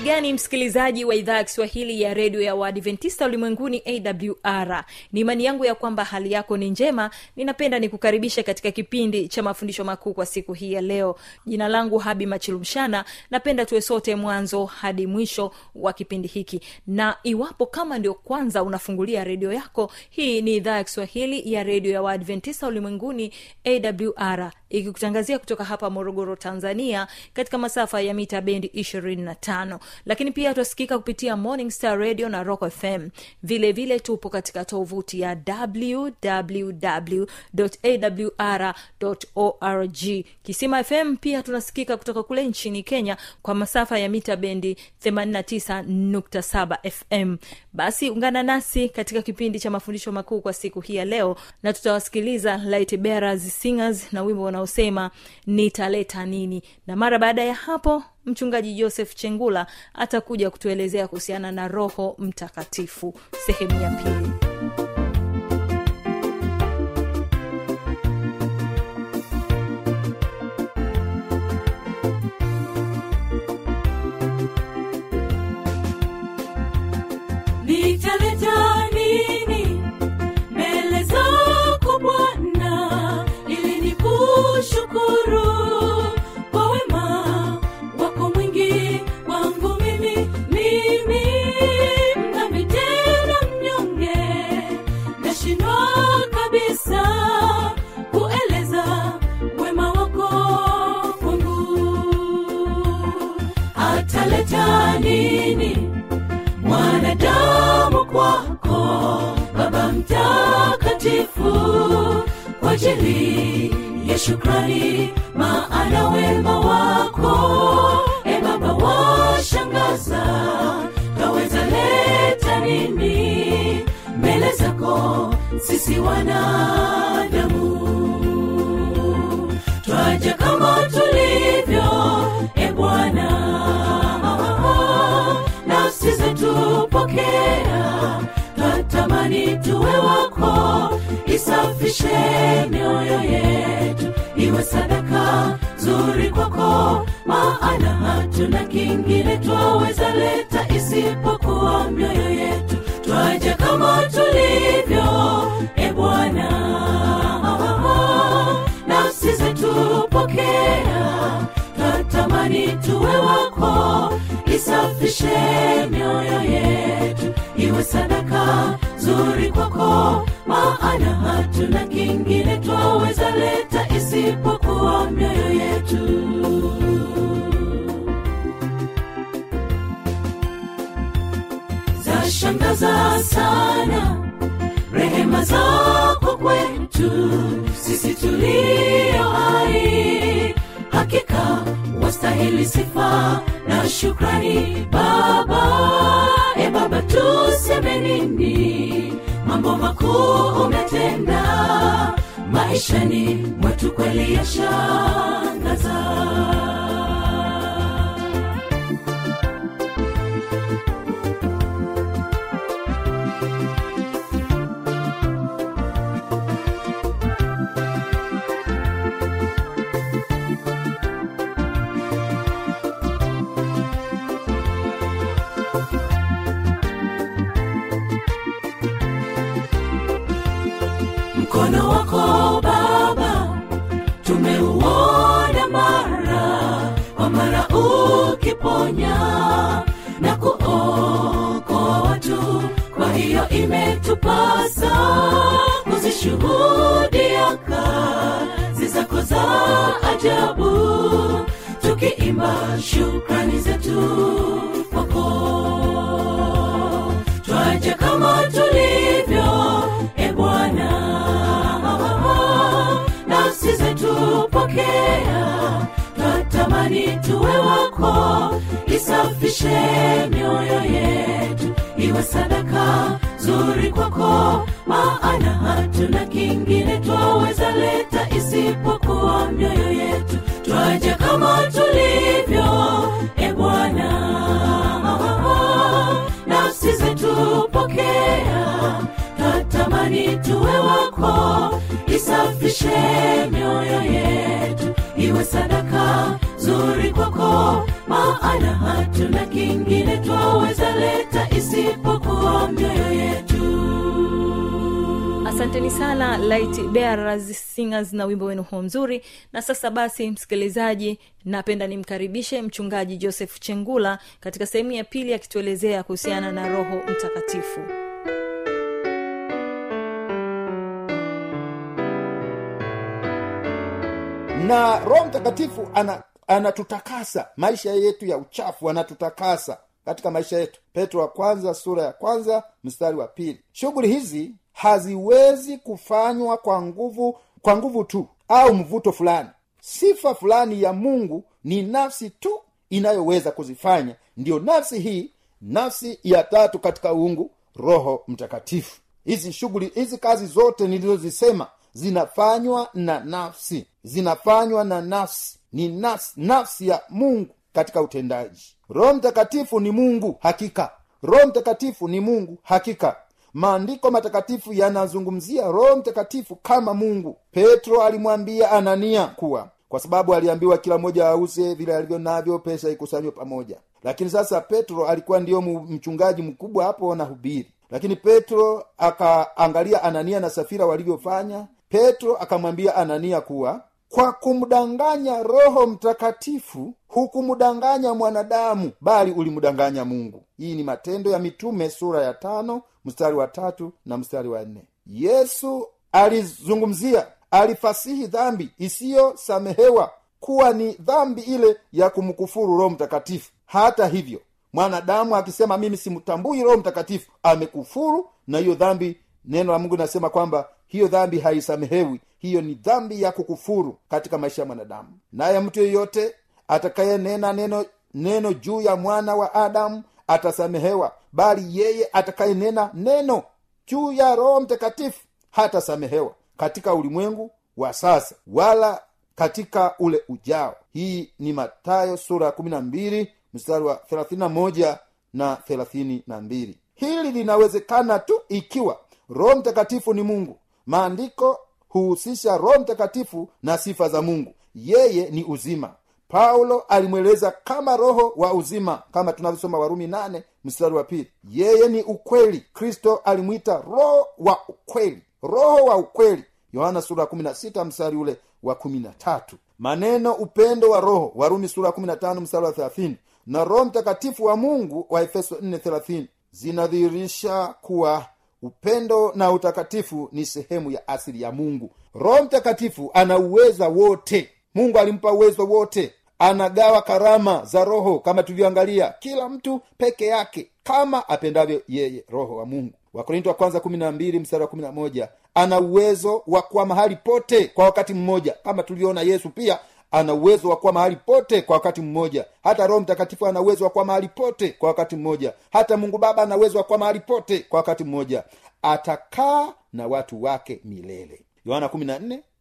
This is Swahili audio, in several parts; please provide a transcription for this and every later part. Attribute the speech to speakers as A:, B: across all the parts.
A: uhali gani msikilizaji wa idhaa ya kiswahili ya redio ya waadventista ulimwenguni awr ni imani yangu ya kwamba hali yako ni njema. Ninapenda nikukaribisha katika kipindi cha mafundisho makuu kwa siku hii ya leo. Jina langu habi machilumshana. Napenda tuwe sote mwanzo hadi mwisho wa kipindi hiki. Na iwapo kama ndio kwanza unafungulia redio yako hii ni idhaa ya kiswahili ya redio ya waadventista ulimwenguni awr ikikutangazia kutoka hapa morogoro tanzania katika masafa ya mita bendi 25 lakini pia twasikika kupitia morning star radio na rock fm vile vile tupo katika tovuti ya wwwawr org. Kisima fm pia tunasikika kutoka kule nchini kenya kwa masafa ya mita bendi 89.7 fm basi ungana nasi katika kipindi cha mafundisho makuu kwa siku hii ya leo na tutawasikiliza light bearers singers na wimbo unaosema nitaleta nini. Na mara baada ya hapo mchungaji joseph chengula atakuja kutuelezea kuhusiana na roho mtakatifu sehemu ya pili
B: ajili ya shukrani maana wema wako. E baba washangaza taweza leta nini? Mbele zako sisi wanadamu. Twaja kama tulivyo e bwana nafsi zetu twatamani tuwe isafishe mioyo yetu iwe sadaka zuri kwako maana hatuna kingine twaweza leta isipokuwa mioyo yetu. Twaja kama tulivyo e bwana nafsi zetu pokea. Tuwe wako isafishe mioyo yetu iwe sadaka zuri kwako maana hatuna kingine twaweza leta isipokuwa mioyo yetu. Zashangaza sana rehema zako kwetu sisi tulio hai. Hakika wastahili sifa na shukrani baba. E baba tuseme mambo makuu umetenda. Maishani mwetu kweli yashangaza twatamani tuwe wako isafishe mioyo yetu iwe sadaka zuri kwako maana hatuna kingine twaweza leta isipokuwa mioyo yetu. Twaja kama tulivyo e bwana. Nafsi zetu pokea twatamani tuwe wako isafishe mioyo yetu iwe sadaka maana hatuna kingine twaweza leta isipokuwa mioyo yetu.
A: Asanteni sana light bearers singers na wimbo wenu huo mzuri. Na sasa basi msikilizaji napenda nimkaribishe mchungaji joseph chengula katika sehemu ya pili akituelezea kuhusiana na roho mtakatifu.
C: Na roho mtakatifu ana anatutakasa. Maisha yetu ya uchafu anatutakasa katika maisha yetu. Petro wa kwanza sura ya kwanza mstari wa pili. Shughuli hizi haziwezi kufanywa kwa nguvu kwa nguvu tu au mvuto fulani. Sifa fulani ya mungu ni nafsi tu inayoweza kuzifanya. Ndiyo nafsi hii nafsi ya tatu katika uungu roho mtakatifu. Hizi shughuli hizi kazi zote nilizozisema zinafanywa na nafsi zinafanywa na nafsi ni nafsi nafsi ya mungu katika utendaji. Roho mtakatifu ni mungu hakika. Roho mtakatifu ni mungu hakika. Maandiko matakatifu yanazungumzia roho mtakatifu kama mungu. Petro alimwambia anania kuwa kwa sababu aliambiwa kila mmoja auze vile alivyo navyo pesa ikusanywe pamoja. Lakini sasa petro alikuwa ndiyo mchungaji mkubwa hapo na hubiri. Lakini petro akaangalia anania na safira walivyofanya. Petro akamwambia anania kuwa kwa kumdanganya roho mtakatifu hukumdanganya mwanadamu bali ulimdanganya mungu. Hii ni matendo ya mitume sura ya tano mstari wa tatu na mstari wa nne. Yesu alizungumzia alifasihi dhambi isiyosamehewa kuwa ni dhambi ile ya kumkufuru roho mtakatifu. Hata hivyo mwanadamu akisema mimi simtambui roho mtakatifu amekufuru na hiyo dhambi neno la mungu linasema kwamba hiyo dhambi haisamehewi. Hiyo ni dhambi ya kukufuru katika maisha ya mwanadamu. Naye mtu yeyote atakayenena neno neno juu ya mwana wa adamu atasamehewa bali yeye atakayenena neno juu ya roho mtakatifu hatasamehewa katika ulimwengu wa sasa wala katika ule ujao. Hii ni matayo sura mstari wa na hili linawezekana tu ikiwa roho mtakatifu ni mungu maandiko huhusisha roho mtakatifu na sifa za mungu. Yeye ni uzima. Paulo alimweleza kama roho wa uzima kama tunavyosoma warumi nane mstari wa pili. Yeye ni ukweli. Kristo alimwita roho wa ukweli. Roho wa ukweli. Yohana sura ya mstari ule wa kuminatatu maneno upendo wa roho. Warumi sura mstari wa thelathini. Na roho mtakatifu wa mungu wa efeso zinadhihirisha kuwa upendo na utakatifu ni sehemu ya asili ya mungu. Roho mtakatifu ana uweza wote. Mungu alimpa uwezo wote. Anagawa karama za roho kama tulivyoangalia kila mtu peke yake kama apendavyo yeye roho wa mungu. Wakorinto wa kwanza kumi na mbili mstari wa kumi na moja ana uwezo wa kuwa mahali pote kwa wakati mmoja kama tulivyoona yesu pia ana uwezo wa kuwa mahali pote kwa wakati mmoja. Hata roho mtakatifu ana uwezo wa kuwa mahali pote kwa wakati mmoja. Hata mungu baba ana uwezo wa kuwa mahali pote kwa wakati mmoja. Atakaa na watu wake milele. Yohana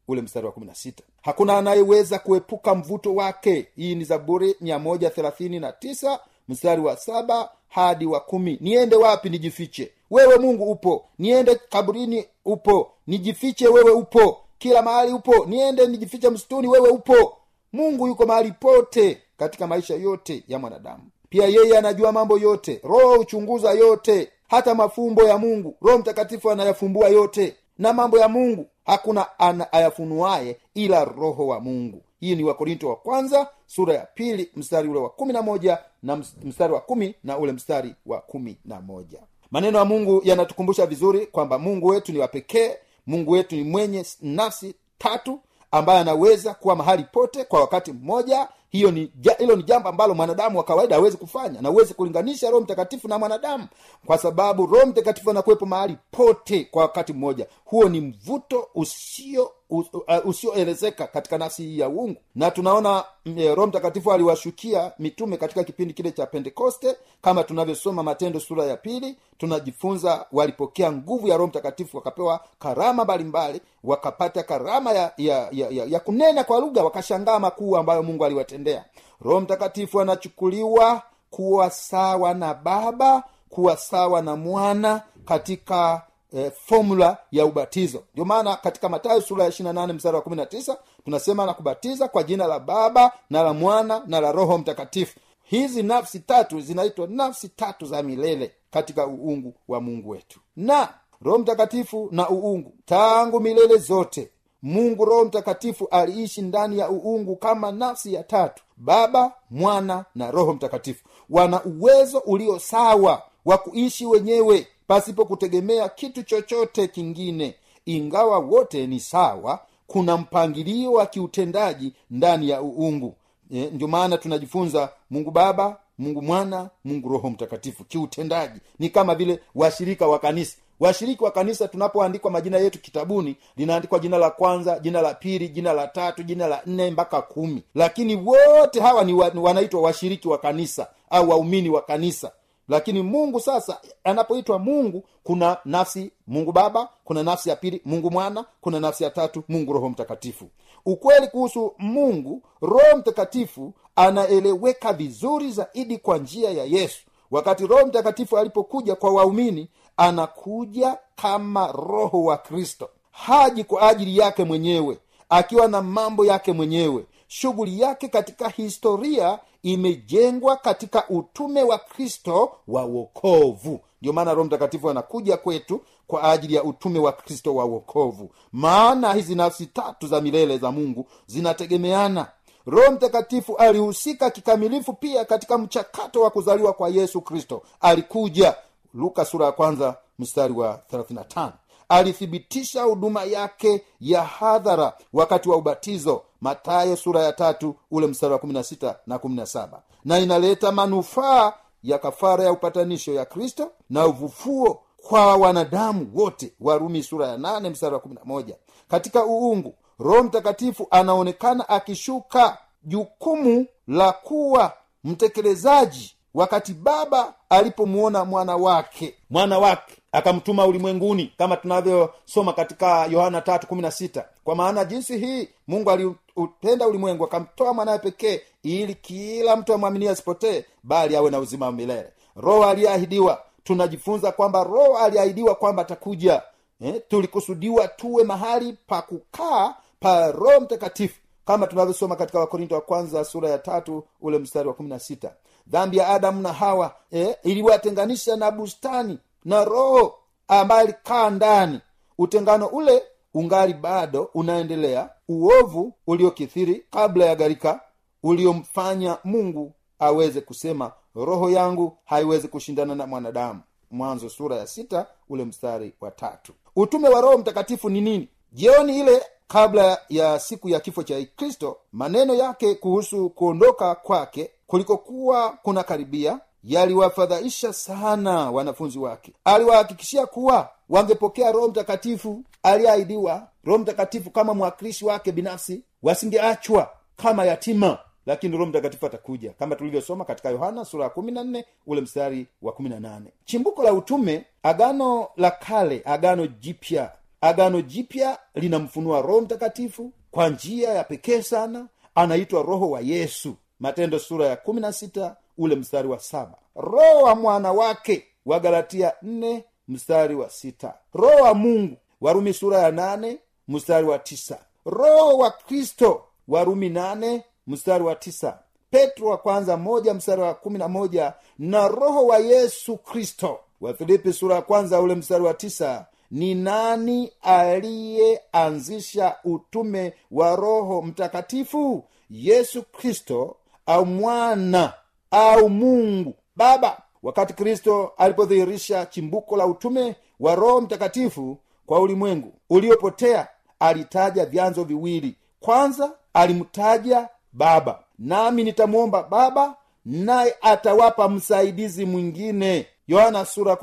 C: ule mstari wa 16 hakuna anayeweza kuepuka mvuto wake. Hii ni zaburi 139 mstari wa saba hadi wa kumi. Niende wapi nijifiche? Wewe mungu upo. Niende kaburini upo. Nijifiche wewe upo. Kila mahali upo. Niende nijifiche msituni wewe upo mungu yuko mahali pote katika maisha yote ya mwanadamu. Pia yeye anajua mambo yote. Roho huchunguza yote hata mafumbo ya mungu. Roho mtakatifu anayafumbua yote na mambo ya mungu hakuna ayafunuaye ila roho wa mungu. Hii ni wakorinto wa kwanza sura ya pili mstari ule wa kumi na moja na mstari wa kumi na ule mstari wa kumi na moja. Maneno ya mungu yanatukumbusha vizuri kwamba mungu wetu ni wapekee mungu wetu ni mwenye nafsi tatu ambaye anaweza kuwa mahali pote kwa wakati mmoja hiyo ni hilo ni jambo ambalo mwanadamu wa kawaida hawezi kufanya na huwezi kulinganisha roho mtakatifu na mwanadamu kwa sababu roho mtakatifu anakuwepo mahali pote kwa wakati mmoja. Huo ni mvuto usio us- uh, usioelezeka katika nafsi hii ya uungu. Na tunaona eh, roho mtakatifu aliwashukia mitume katika kipindi kile cha pentekoste. Kama tunavyosoma matendo sura ya pili tunajifunza walipokea nguvu ya roho mtakatifu wakapewa karama mbalimbali wakapata karama ya, ya, ya, ya, ya kunena kwa lugha wakashangaa makuu ambayo mungu aliwatendea roho mtakatifu anachukuliwa kuwa sawa na baba kuwa sawa na mwana katika e, fomula ya ubatizo. Ndio maana katika matayo sura ya 28 mstari wa 19 tunasema na kubatiza kwa jina la baba na la mwana na la roho mtakatifu. Hizi nafsi tatu zinaitwa nafsi tatu za milele katika uungu wa mungu wetu. Na roho mtakatifu na uungu tangu milele zote mungu roho mtakatifu aliishi ndani ya uungu kama nafsi ya tatu baba mwana na roho mtakatifu. Wana uwezo ulio sawa wa kuishi wenyewe pasipo kutegemea kitu chochote kingine. Ingawa wote ni sawa kuna mpangilio wa kiutendaji ndani ya uungu. E, ndio maana tunajifunza mungu baba mungu mwana mungu roho mtakatifu. Kiutendaji ni kama vile washirika wa kanisa washiriki wa kanisa tunapoandikwa majina yetu kitabuni linaandikwa jina la kwanza jina la pili jina la tatu jina la nne mpaka kumi. Lakini wote hawa ni wa, wanaitwa washiriki wa kanisa au waumini wa kanisa. Lakini mungu sasa anapoitwa mungu kuna nafsi mungu baba kuna nafsi ya pili mungu mwana kuna nafsi ya tatu mungu roho mtakatifu. Ukweli kuhusu mungu roho mtakatifu anaeleweka vizuri zaidi kwa njia ya yesu. Wakati roho mtakatifu alipokuja kwa waumini anakuja kama roho wa kristo. Haji kwa ajili yake mwenyewe akiwa na mambo yake mwenyewe. Shughuli yake katika historia imejengwa katika utume wa kristo wa wokovu. Ndio maana roho mtakatifu anakuja kwetu kwa ajili ya utume wa kristo wa wokovu. Maana hizi nafsi tatu za milele za mungu zinategemeana. Roho mtakatifu alihusika kikamilifu pia katika mchakato wa kuzaliwa kwa yesu kristo. Alikuja luka sura ya kwanza mstari wa 35 alithibitisha huduma yake ya hadhara wakati wa ubatizo matayo sura ya tatu ule mstari wa 16 na 17 na inaleta manufaa ya kafara ya upatanisho ya kristo na uvufuo kwa wanadamu wote warumi sura ya nane mstari wa 11 katika uungu roho mtakatifu anaonekana akishuka jukumu la kuwa mtekelezaji wakati baba alipomuona mwana wake mwana wake akamtuma ulimwenguni kama tunavyosoma katika yohana 316 kwa maana jinsi hii mungu aliupenda ulimwengu akamtoa mwanaye pekee ili kila mtu amwaminie asipotee bali awe na uzima wa milele. Roho aliyeahidiwa tunajifunza kwamba roho aliahidiwa kwamba atakuja eh, tulikusudiwa tuwe mahali pa kukaa pa roho mtakatifu kama tunavyosoma katika wakorinto wa kwanza sura ya tatu ule mstari wa kumi na sita dhambi ya adamu na hawa eh, iliwatenganisha na bustani na roho ambaye alikaa ndani. Utengano ule ungali bado unaendelea uovu uliokithiri kabla ya gharika uliomfanya mungu aweze kusema roho yangu haiwezi kushindana na mwanadamu. Mwanzo sura ya sita ule mstari wa tatu. Utume wa roho mtakatifu ni nini? Jioni ile kabla ya siku ya kifo cha kristo maneno yake kuhusu kuondoka kwake kulikokuwa kuna karibia yaliwafadhaisha sana wanafunzi wake. Aliwahakikishia kuwa wangepokea roho mtakatifu aliyeahidiwa roho mtakatifu kama mwakilishi wake binafsi wasingeachwa kama yatima. Lakini roho mtakatifu atakuja kama tulivyosoma katika yohana sura ya kumi na nne ule mstari wa kumi na nane. Chimbuko la utume agano la kale agano jipya. Agano jipya linamfunua roho mtakatifu kwa njia ya pekee sana anaitwa roho wa yesu matendo sura ya kumi na sita ule mstari wa saba. Roho wa mwana wake wa galatia nne mstari wa sita. Roho wa mungu warumi sura ya nane mstari wa tisa. Roho wa kristo warumi nane mstari wa tisa. Petro wa kwanza moja mstari wa kumi na moja. Na roho wa yesu kristo. Wafilipi sura ya kwanza ule mstari wa tisa. Ni nani aliyeanzisha utume wa roho mtakatifu? Yesu kristo au mwana au mungu baba. Wakati kristo alipodhihirisha chimbuko la utume wa roho mtakatifu kwa ulimwengu uliopotea alitaja vyanzo viwili. Kwanza alimtaja baba. Nami nitamwomba baba naye atawapa msaidizi mwingine. Yohana sura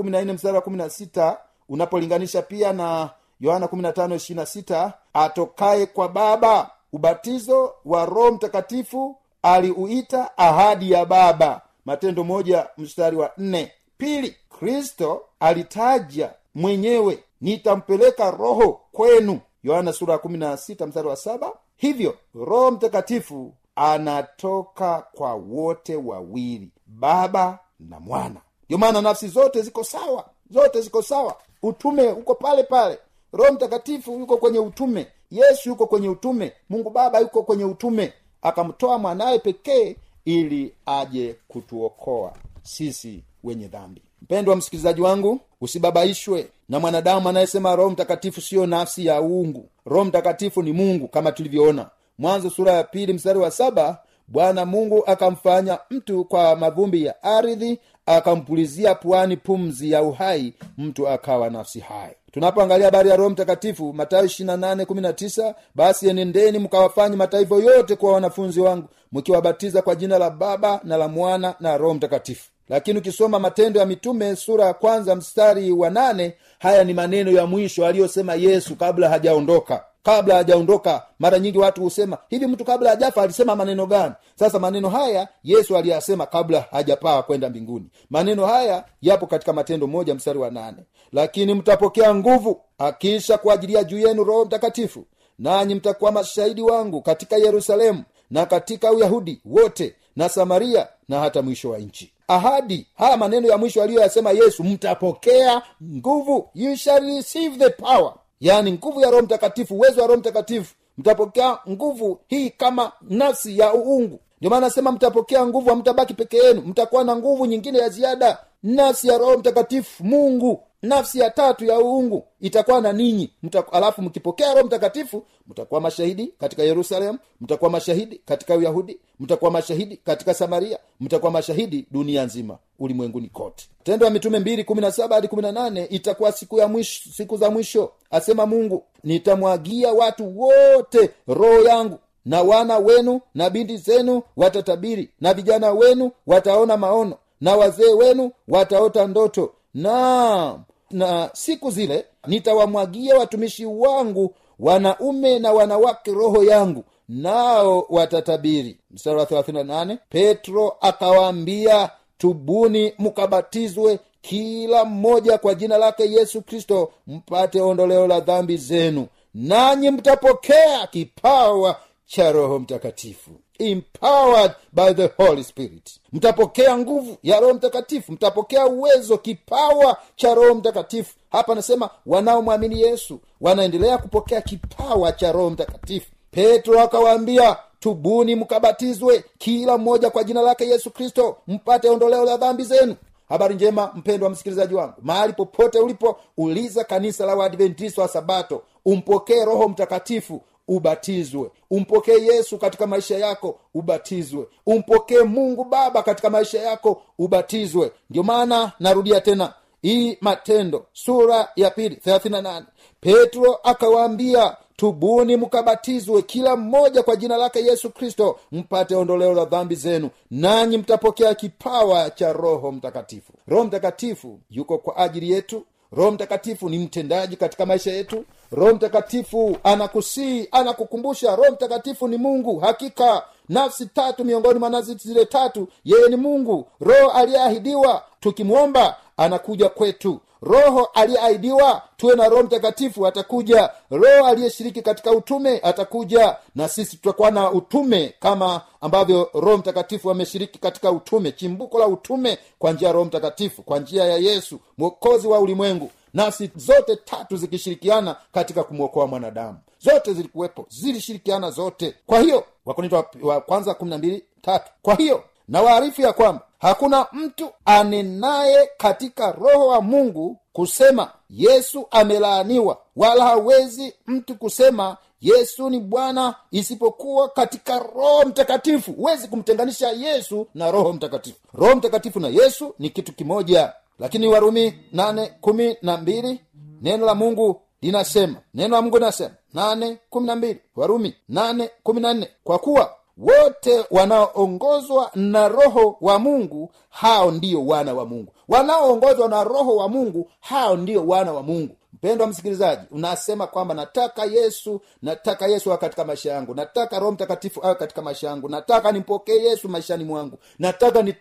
C: unapolinganisha pia na yohana 15:26 atokaye kwa baba ubatizo wa roho mtakatifu aliuita ahadi ya baba. Matendo moja mstari wa nne. Pili kristo alitaja mwenyewe nitampeleka roho kwenu. Yohana sura ya 16 mstari wa saba. Hivyo roho mtakatifu anatoka kwa wote wawili baba na mwana. Ndio maana nafsi zote ziko sawa zote ziko sawa. Utume uko pale pale. Roho mtakatifu yuko kwenye utume yesu yuko kwenye utume mungu baba yuko kwenye utume akamtoa mwanaye pekee ili aje kutuokoa sisi wenye dhambi. Mpendwa msikilizaji wangu usibabaishwe na mwanadamu anayesema roho mtakatifu siyo nafsi ya uungu. Roho mtakatifu ni mungu kama tulivyoona. Mwanzo sura ya pili mstari wa saba bwana mungu akamfanya mtu kwa mavumbi ya ardhi akampulizia puani pumzi ya uhai mtu akawa nafsi hai tunapoangalia habari ya roho mtakatifu matayo 28:19 basi enendeni mkawafanye mataifa yote kuwa wanafunzi wangu mkiwabatiza kwa jina la baba na la mwana na roho mtakatifu. Lakini ukisoma matendo ya mitume sura ya kwanza mstari wa nane haya ni maneno ya mwisho aliyosema yesu kabla hajaondoka. Kabla hajaondoka mara nyingi watu husema hivi mtu kabla hajafa alisema maneno gani? Sasa maneno haya yesu aliyasema kabla hajapaa kwenda mbinguni. Maneno haya yapo katika matendo moja mstari wa nane lakini mtapokea nguvu akisha kuajilia juu yenu roho mtakatifu. Nanyi mtakuwa mashahidi wangu katika yerusalemu na katika uyahudi wote na samaria na hata mwisho wa nchi. Ahadi haya maneno ya mwisho aliyoyasema yesu mtapokea nguvu you shall receive the power. Yaani nguvu ya roho mtakatifu uwezo wa roho mtakatifu. Mtapokea nguvu hii kama nafsi ya uungu. Ndio maana nasema mtapokea nguvu hamtabaki peke yenu. Mtakuwa na nguvu nyingine ya ziada nafsi ya roho mtakatifu mungu. Nafsi ya tatu ya uungu itakuwa na ninyi. Alafu mkipokea roho mtakatifu mtakuwa mashahidi katika yerusalemu mtakuwa mashahidi katika uyahudi mtakuwa mashahidi katika samaria mtakuwa mashahidi dunia nzima ulimwenguni kote. Tendo ya mitume mbili kumi na saba hadi kumi na nane itakuwa siku ya mwisho siku za mwisho asema mungu. Nitamwagia watu wote roho yangu na wana wenu na binti zenu watatabiri na vijana wenu wataona maono na wazee wenu wataota ndoto. Na na siku zile nitawamwagia watumishi wangu wanaume na wanawake roho yangu nao watatabiri. Mstari wa 38 petro akawaambia tubuni mkabatizwe kila mmoja kwa jina lake yesu kristo mpate ondoleo la dhambi zenu. Nanyi mtapokea kipawa cha roho mtakatifu empowered by the holy spirit. Mtapokea nguvu ya roho mtakatifu mtapokea uwezo kipawa cha roho mtakatifu. Hapa anasema wanaomwamini yesu wanaendelea kupokea kipawa cha roho mtakatifu. Petro akawaambia tubuni mkabatizwe kila mmoja kwa jina lake yesu kristo mpate ondoleo la dhambi zenu. Habari njema mpendo wa msikilizaji wangu. Mahali popote ulipo uliza kanisa la waadventista wa sabato umpokee roho mtakatifu ubatizwe. Umpokee yesu katika maisha yako ubatizwe. Umpokee mungu baba katika maisha yako ubatizwe. Ndio maana narudia tena hii matendo sura ya pili 38 petro akawaambia tubuni mkabatizwe kila mmoja kwa jina lake yesu kristo mpate ondoleo la dhambi zenu nanyi mtapokea kipawa cha roho mtakatifu. Roho mtakatifu yuko kwa ajili yetu. Roho mtakatifu ni mtendaji katika maisha yetu roho mtakatifu anakusii anakukumbusha roho mtakatifu ni mungu hakika nafsi tatu miongoni mwa nafsi zile tatu yeye ni mungu. Roho aliyeahidiwa tukimwomba anakuja kwetu. Roho aliyeahidiwa tuwe na roho mtakatifu atakuja. Roho aliyeshiriki katika utume atakuja. Na sisi tutakuwa na utume kama ambavyo roho mtakatifu ameshiriki katika utume chimbuko la utume kwa njia ya roho mtakatifu kwa njia ya yesu mwokozi wa ulimwengu nafsi zote tatu zikishirikiana katika kumwokoa mwanadamu. Zote zilikuwepo zilishirikiana zote. Kwa hiyo wakorinto wa, wa kwanza kumi na mbili tatu. Kwa hiyo na waarifu ya kwamba hakuna mtu anenaye katika roho wa mungu kusema yesu amelaaniwa wala hawezi mtu kusema yesu ni bwana isipokuwa katika roho mtakatifu. Huwezi kumtenganisha yesu na roho mtakatifu. Roho mtakatifu na yesu ni kitu kimoja lakini warumi nane kumi na mbili neno la mungu linasema neno la mungu linasema nane kumi na mbili warumi nane kumi na nne kwa kuwa wote wanaoongozwa na roho wa mungu hao ndiyo wana wa mungu. Wanaoongozwa na roho wa mungu hao ndiyo wana wa mungu. Mpendwa msikilizaji unasema kwamba nataka yesu nataka yesu awe katika maisha yangu. Nataka roho mtakatifu awe katika maisha yangu. Nataka nimpokee yesu maishani mwangu. Nataka ni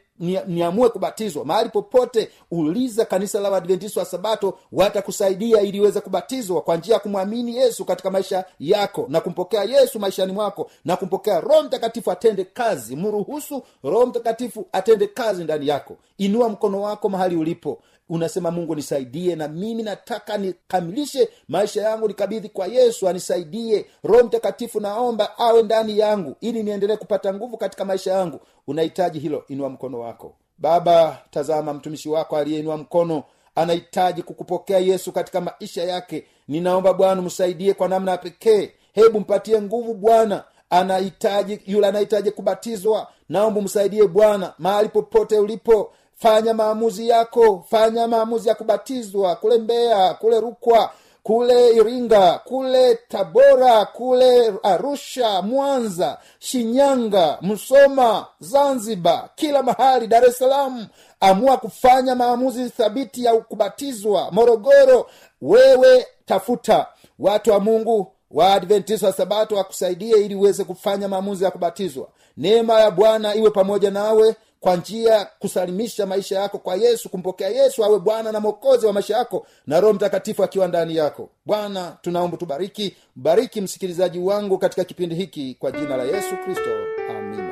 C: niamue kubatizwa. Mahali popote uliza kanisa la wadventista wa sabato watakusaidia ili uweze kubatizwa kwa njia ya kumwamini yesu katika maisha yako na kumpokea yesu maishani mwako na kumpokea roho mtakatifu atende kazi. Mruhusu roho mtakatifu atende kazi ndani yako. Inua mkono wako mahali ulipo unasema mungu nisaidie na mimi nataka nikamilishe maisha yangu nikabidhi kwa yesu anisaidie. Roho mtakatifu naomba awe ndani yangu ili niendelee kupata nguvu katika maisha yangu. Unahitaji hilo inua mkono wako. Baba tazama mtumishi wako aliyeinua mkono anahitaji kukupokea yesu katika maisha yake. Ninaomba bwana msaidie kwa namna ya pekee. Hebu mpatie nguvu bwana anahitaji yule anahitaji kubatizwa. Naomba msaidie bwana mahali popote ulipo fanya maamuzi yako fanya maamuzi ya kubatizwa kule mbeya kule rukwa kule iringa kule tabora kule arusha mwanza shinyanga msoma zanzibar kila mahali dar es salaam. Amua kufanya maamuzi thabiti ya kubatizwa. Morogoro wewe tafuta. Watu wa mungu waadventista wa sabato wakusaidie ili uweze kufanya maamuzi ya kubatizwa. Neema ya bwana iwe pamoja nawe kwa njia kusalimisha maisha yako kwa yesu kumpokea yesu awe bwana na mwokozi wa maisha yako na roho mtakatifu akiwa ndani yako. Bwana tunaomba tubariki. Bariki msikilizaji wangu katika kipindi hiki kwa jina la yesu kristo. Amina.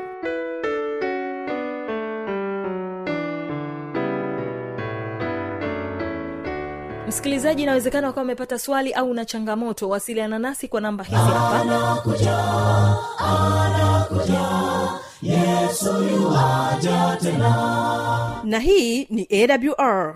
A: Msikilizaji inawezekana ukawa umepata swali au una changamoto wasiliana nasi kwa namba hizi. Hapa
D: yesu yuwaja tena.
E: Na hii ni awr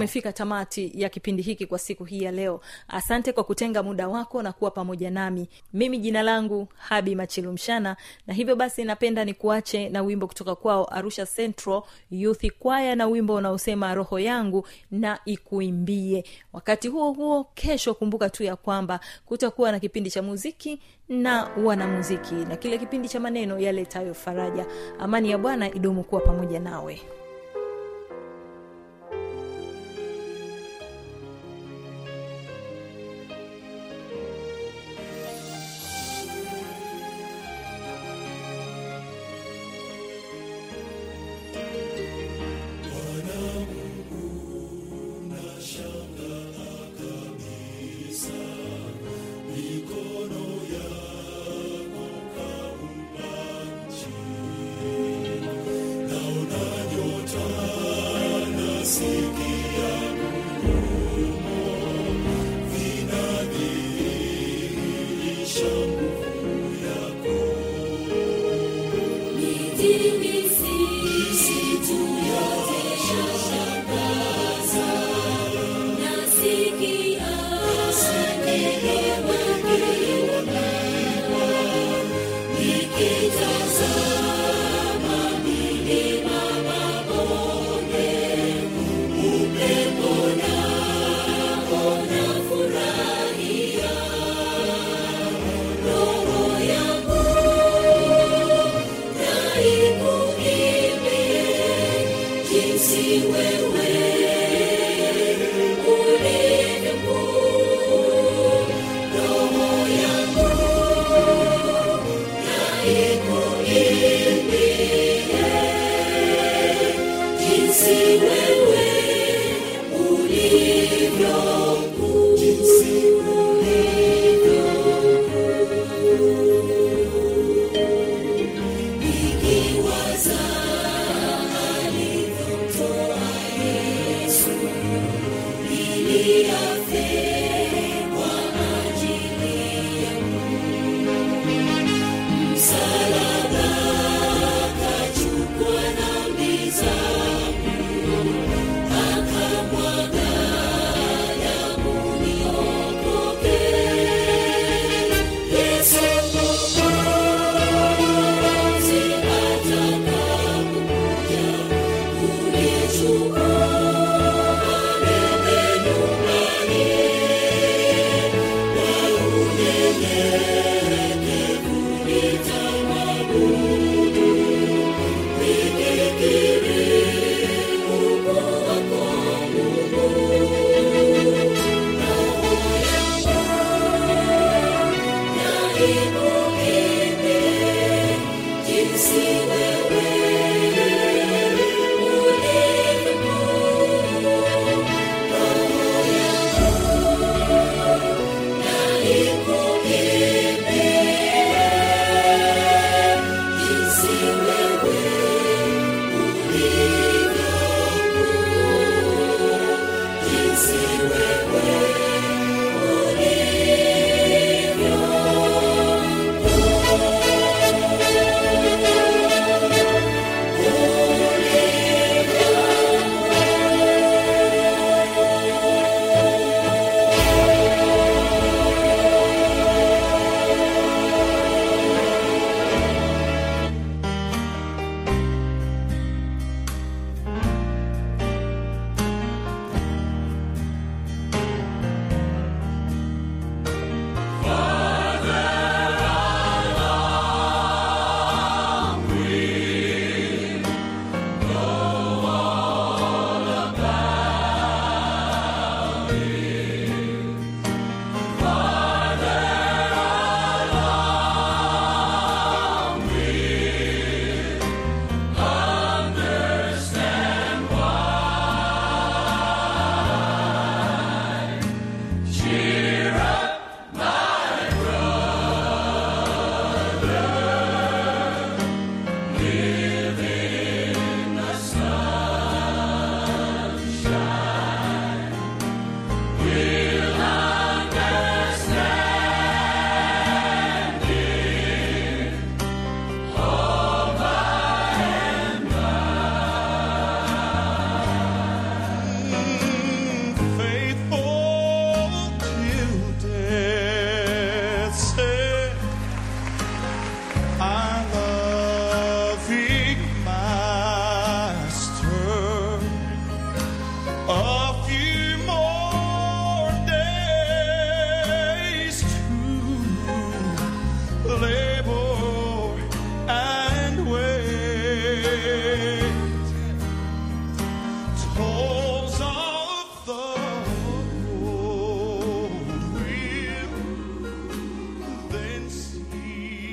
A: tumefika tamati ya kipindi hiki kwa siku hii ya leo. Asante kwa kutenga muda wako na kuwa pamoja nami. Mimi jina langu habi machilumshana na hivyo basi napenda nikuache na wimbo kutoka kwao arusha central youth kwaya na wimbo unaosema roho yangu na ikuimbie. Wakati huo huo kesho kumbuka tu ya kwamba kutakuwa na kipindi cha muziki na wanamuziki na kile kipindi cha maneno yaletayo faraja. Amani ya bwana idumu kuwa pamoja nawe shall be. you.